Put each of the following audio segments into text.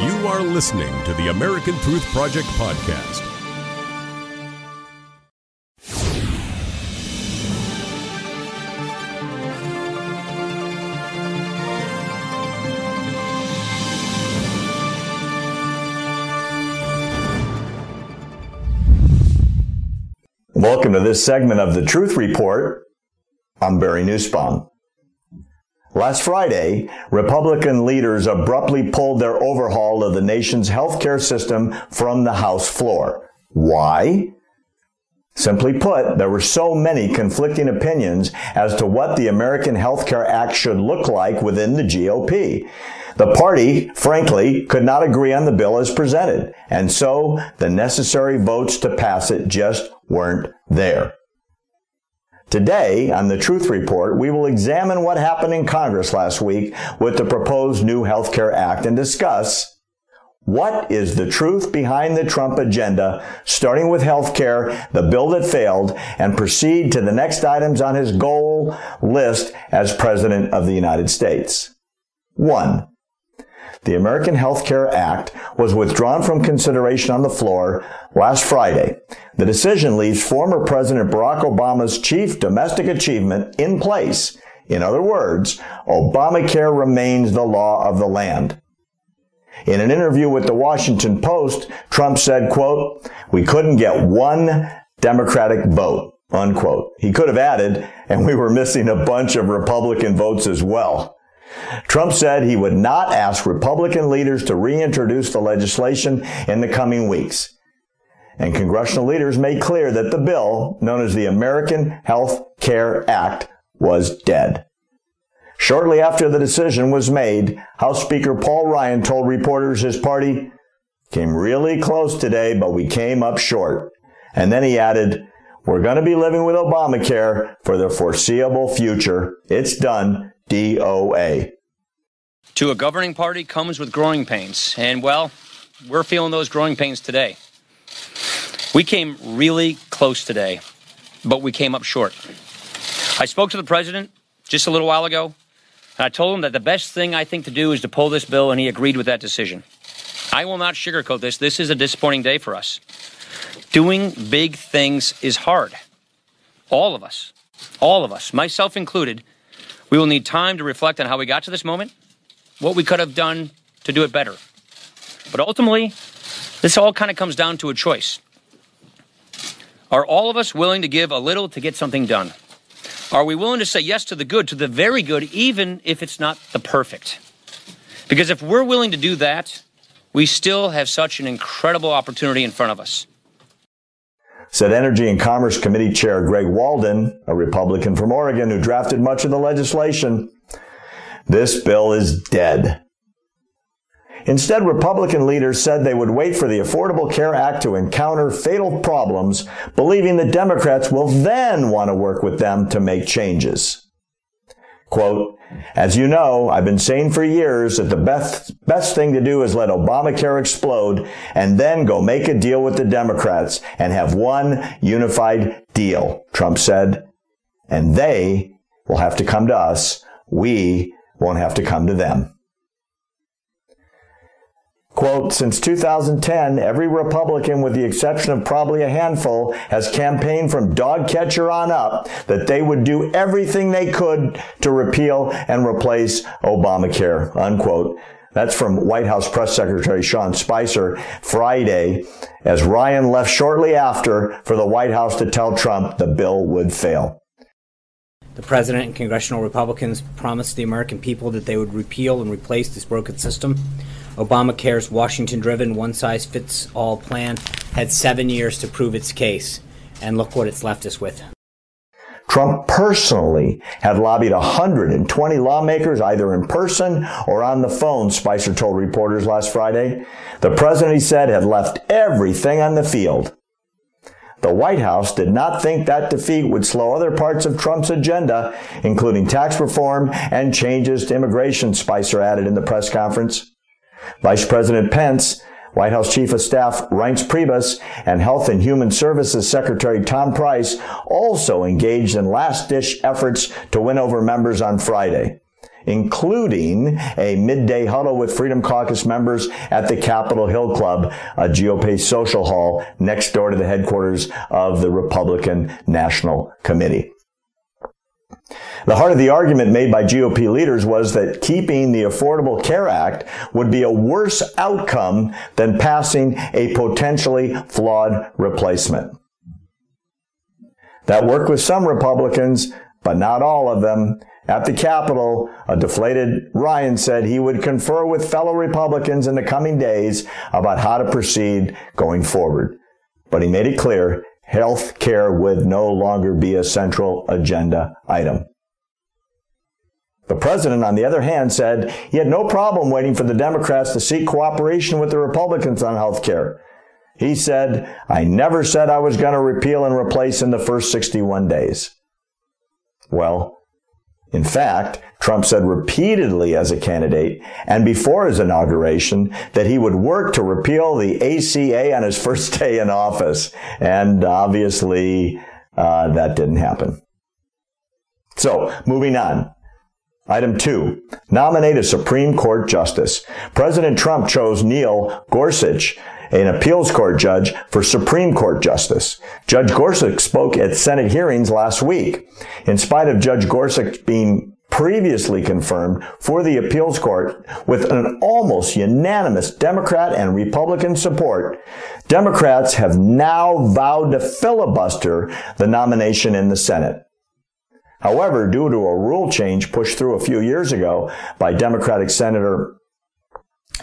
You are listening to the American Truth Project podcast. Welcome to this segment of the Truth Report. I'm Barry Nussbaum. Last Friday, Republican leaders abruptly pulled their overhaul of the nation's healthcare system from the House floor. Why? Simply put, there were so many conflicting opinions as to what the American Health Care Act should look like within the GOP. The party, frankly, could not agree on the bill as presented, and so the necessary votes to pass it just weren't there. Today, on the Truth Report, we will examine what happened in Congress last week with the proposed new Health Care Act and discuss what is the truth behind the Trump agenda, starting with health care, the bill that failed, and proceed to the next items on his goal list as President of the United States. One, the American Health Care Act was withdrawn from consideration on the floor last Friday. The decision leaves former President Barack Obama's chief domestic achievement in place. In other words, Obamacare remains the law of the land. In an interview with the Washington Post, Trump said, quote, we couldn't get one Democratic vote, unquote. He could have added, and we were missing a bunch of Republican votes as well. Trump said he would not ask Republican leaders to reintroduce the legislation in the coming weeks. And congressional leaders made clear that the bill, known as the American Health Care Act, was dead. Shortly after the decision was made, House Speaker Paul Ryan told reporters his party came really close today, but we came up short. And then he added, we're going to be living with Obamacare for the foreseeable future. It's done. DOA. To a governing party comes with growing pains. And well, we're feeling those growing pains today. We came really close today, but we came up short. I spoke to the president just a little while ago, and I told him that the best thing I think to do is to pull this bill, and he agreed with that decision. I will not sugarcoat this. This is a disappointing day for us. Doing big things is hard. All of us, all of us, myself included, we will need time to reflect on how we got to this moment, what we could have done to do it better. But ultimately, this all kind of comes down to a choice. Are all of us willing to give a little to get something done? Are we willing to say yes to the good, to the very good, even if it's not the perfect? Because if we're willing to do that, we still have such an incredible opportunity in front of us said Energy and Commerce Committee Chair Greg Walden, a Republican from Oregon who drafted much of the legislation. This bill is dead. Instead, Republican leaders said they would wait for the Affordable Care Act to encounter fatal problems, believing the Democrats will then want to work with them to make changes. Quote, as you know, I've been saying for years that the best, best thing to do is let Obamacare explode and then go make a deal with the Democrats and have one unified deal, Trump said. And they will have to come to us. We won't have to come to them. Quote, since 2010, every Republican, with the exception of probably a handful, has campaigned from dog catcher on up that they would do everything they could to repeal and replace Obamacare, unquote. That's from White House Press Secretary Sean Spicer Friday as Ryan left shortly after for the White House to tell Trump the bill would fail. The president and congressional Republicans promised the American people that they would repeal and replace this broken system. Obamacare's Washington driven one size fits all plan had seven years to prove its case. And look what it's left us with. Trump personally had lobbied 120 lawmakers either in person or on the phone, Spicer told reporters last Friday. The president, he said, had left everything on the field. The White House did not think that defeat would slow other parts of Trump's agenda, including tax reform and changes to immigration, Spicer added in the press conference. Vice President Pence, White House Chief of Staff Reince Priebus, and Health and Human Services Secretary Tom Price also engaged in last-ditch efforts to win over members on Friday. including a midday huddle with Freedom Caucus members at the Capitol Hill Club, a GOP social hall next door to the headquarters of the Republican National Committee. The heart of the argument made by GOP leaders was that keeping the Affordable Care Act would be a worse outcome than passing a potentially flawed replacement. That worked with some Republicans, but not all of them. At the Capitol, a deflated Ryan said he would confer with fellow Republicans in the coming days about how to proceed going forward. But he made it clear health care would no longer be a central agenda item. The president, on the other hand, said he had no problem waiting for the Democrats to seek cooperation with the Republicans on health care. He said, I never said I was going to repeal and replace in the first 61 days. Well, in fact, Trump said repeatedly as a candidate and before his inauguration that he would work to repeal the ACA on his first day in office. And obviously, uh, that didn't happen. So, moving on. Item two, nominate a Supreme Court justice. President Trump chose Neil Gorsuch an appeals court judge for Supreme Court justice. Judge Gorsuch spoke at Senate hearings last week. In spite of Judge Gorsuch being previously confirmed for the appeals court with an almost unanimous Democrat and Republican support, Democrats have now vowed to filibuster the nomination in the Senate. However, due to a rule change pushed through a few years ago by Democratic Senator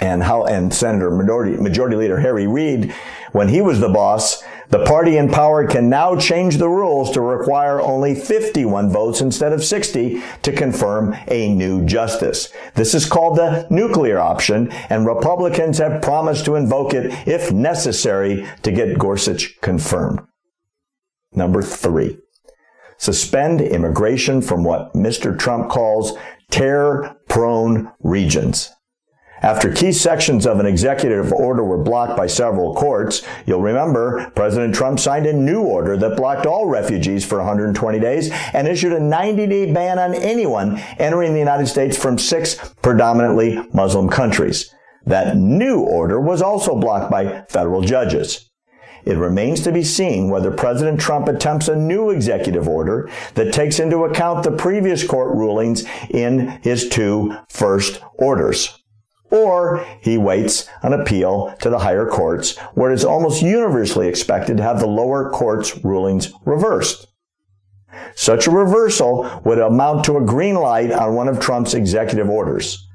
and how and Senator Majority, Majority Leader Harry Reid, when he was the boss, the party in power can now change the rules to require only 51 votes instead of 60 to confirm a new justice. This is called the nuclear option, and Republicans have promised to invoke it if necessary to get Gorsuch confirmed. Number three, suspend immigration from what Mr. Trump calls terror prone regions. After key sections of an executive order were blocked by several courts, you'll remember President Trump signed a new order that blocked all refugees for 120 days and issued a 90-day ban on anyone entering the United States from six predominantly Muslim countries. That new order was also blocked by federal judges. It remains to be seen whether President Trump attempts a new executive order that takes into account the previous court rulings in his two first orders or he waits an appeal to the higher courts where it is almost universally expected to have the lower court's rulings reversed. Such a reversal would amount to a green light on one of Trump's executive orders.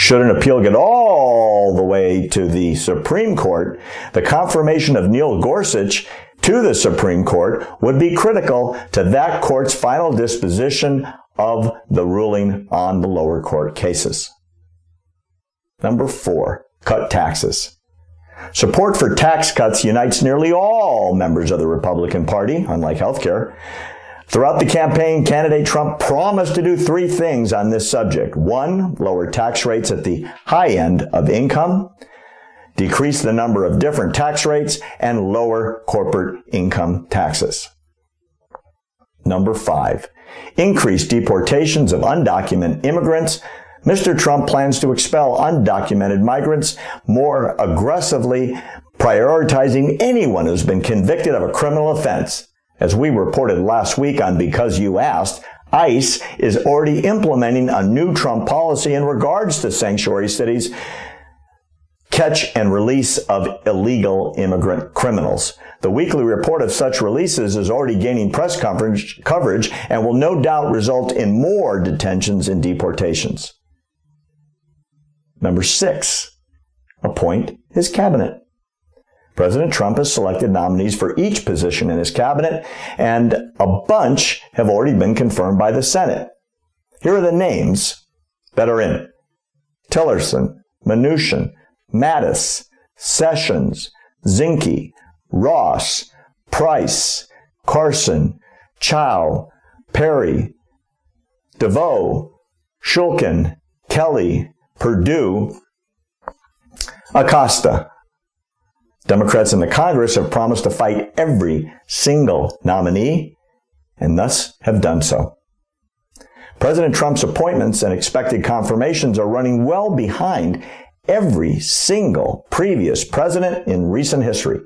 Should an appeal get all the way to the Supreme Court, the confirmation of Neil Gorsuch to the Supreme Court would be critical to that court's final disposition of the ruling on the lower court cases. Number four, cut taxes. Support for tax cuts unites nearly all members of the Republican Party, unlike healthcare. Throughout the campaign, candidate Trump promised to do three things on this subject. One, lower tax rates at the high end of income, decrease the number of different tax rates, and lower corporate income taxes. Number five, increase deportations of undocumented immigrants Mr. Trump plans to expel undocumented migrants more aggressively, prioritizing anyone who's been convicted of a criminal offense. As we reported last week on Because You Asked, ICE is already implementing a new Trump policy in regards to sanctuary cities catch and release of illegal immigrant criminals. The weekly report of such releases is already gaining press coverage, coverage and will no doubt result in more detentions and deportations. Number six, appoint his cabinet. President Trump has selected nominees for each position in his cabinet, and a bunch have already been confirmed by the Senate. Here are the names that are in it. Tillerson, Mnuchin, Mattis, Sessions, Zinke, Ross, Price, Carson, Chao, Perry, DeVoe, Shulkin, Kelly, Perdue, Acosta. Democrats in the Congress have promised to fight every single nominee and thus have done so. President Trump's appointments and expected confirmations are running well behind every single previous president in recent history.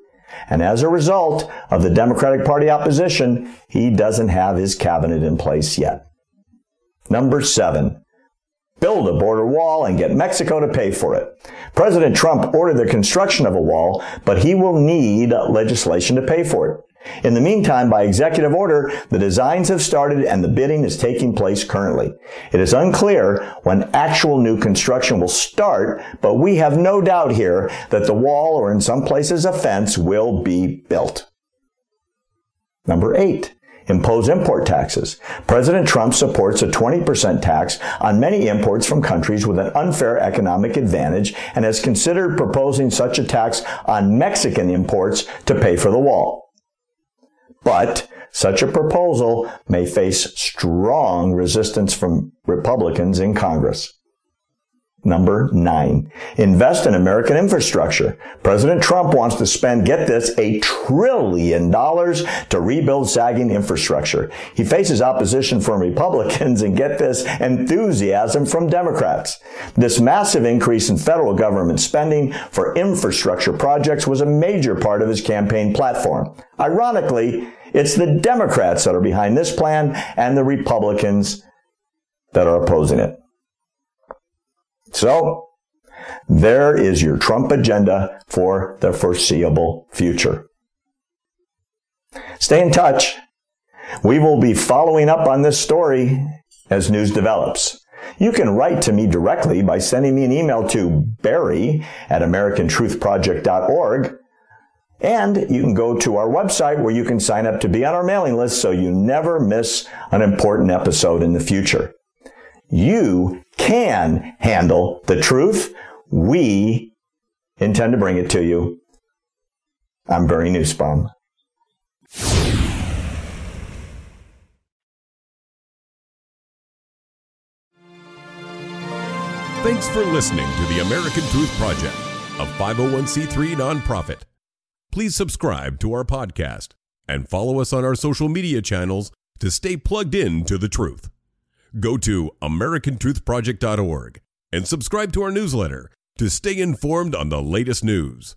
And as a result of the Democratic Party opposition, he doesn't have his cabinet in place yet. Number seven, build a border wall and get Mexico to pay for it. President Trump ordered the construction of a wall, but he will need legislation to pay for it. In the meantime, by executive order, the designs have started and the bidding is taking place currently. It is unclear when actual new construction will start, but we have no doubt here that the wall or in some places a fence will be built. Number eight, impose import taxes. President Trump supports a 20% tax on many imports from countries with an unfair economic advantage and has considered proposing such a tax on Mexican imports to pay for the wall. But such a proposal may face strong resistance from Republicans in Congress. Number nine, invest in American infrastructure. President Trump wants to spend, get this, a trillion dollars to rebuild sagging infrastructure. He faces opposition from Republicans and get this, enthusiasm from Democrats. This massive increase in federal government spending for infrastructure projects was a major part of his campaign platform. Ironically, it's the Democrats that are behind this plan and the Republicans that are opposing it. So, there is your Trump agenda for the foreseeable future. Stay in touch. We will be following up on this story as news develops. You can write to me directly by sending me an email to barry at americantruthproject.org. And you can go to our website where you can sign up to be on our mailing list so you never miss an important episode in the future. You can handle the truth. We intend to bring it to you. I'm Barry Nussbaum. Thanks for listening to the American Truth Project, a 501c3 nonprofit. Please subscribe to our podcast and follow us on our social media channels to stay plugged in to the truth. Go to americantruthproject.org and subscribe to our newsletter to stay informed on the latest news.